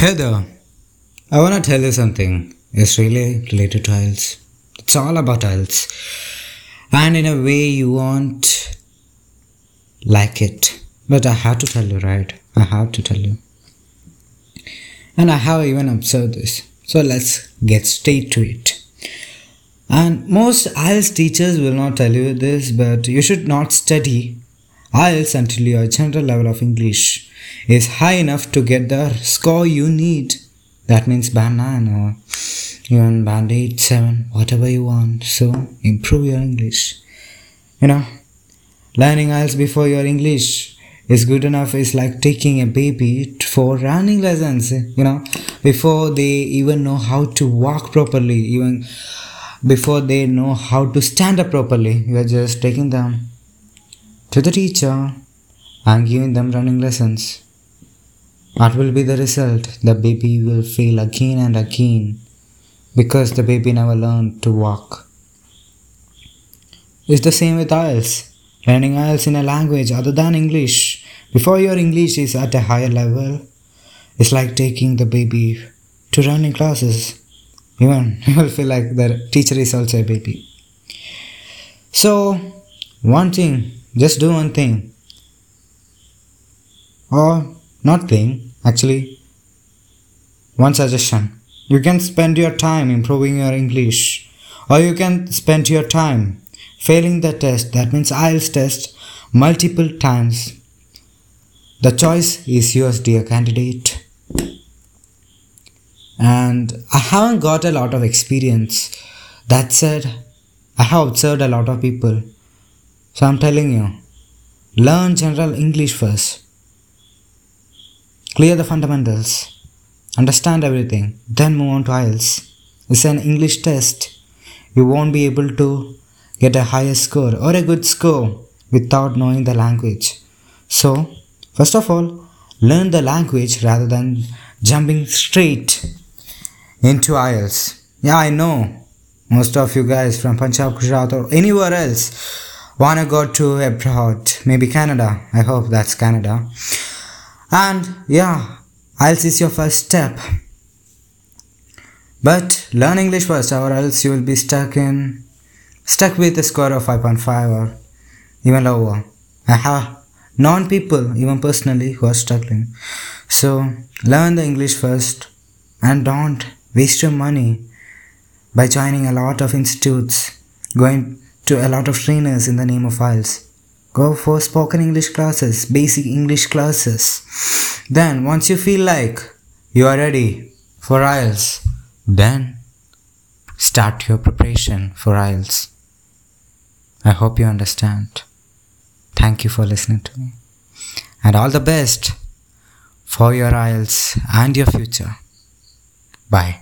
Hey there. I want to tell you something. It's really related to IELTS. It's all about IELTS. And in a way you won't like it. But I have to tell you, right? I have to tell you. And I have even observed this. So let's get straight to it. And most IELTS teachers will not tell you this, but you should not study IELTS until your general level of English is high enough to get the score you need. That means band 9 or even band 8, 7, whatever you want. So improve your English. You know, learning IELTS before your English is good enough is like taking a baby for running lessons. You know, before they even know how to walk properly, even before they know how to stand up properly, you are just taking them to the teacher and giving them running lessons. What will be the result? The baby will fail again and again because the baby never learned to walk. It's the same with IELTS. Learning IELTS in a language other than English before your English is at a higher level it's like taking the baby to running classes. Even you will feel like the teacher is also a baby. So, one thing, just do one thing. Or not thing, actually, one suggestion. You can spend your time improving your English, or you can spend your time failing the test, that means IELTS test, multiple times. The choice is yours, dear candidate. And I haven't got a lot of experience. That said, I have observed a lot of people. So I'm telling you, learn general English first. Clear the fundamentals. Understand everything. Then move on to IELTS. It's an English test. You won't be able to get a higher score or a good score without knowing the language. So, first of all, learn the language rather than jumping straight into IELTS. Yeah, I know most of you guys from Punjab, Gujarat, or anywhere else wanna go to abroad, maybe Canada. I hope that's Canada. And yeah, IELTS is your first step. But learn English first, or else you will be stuck in stuck with a score of 5.5 or even lower. Known people, even personally, who are struggling. So learn the English first and don't waste your money by joining a lot of institutes, going to a lot of trainers in the name of IELTS. Go for spoken English classes, basic English classes. Then, once you feel like you are ready for IELTS, then start your preparation for IELTS. I hope you understand. Thank you for listening to me. And all the best for your IELTS and your future. Bye.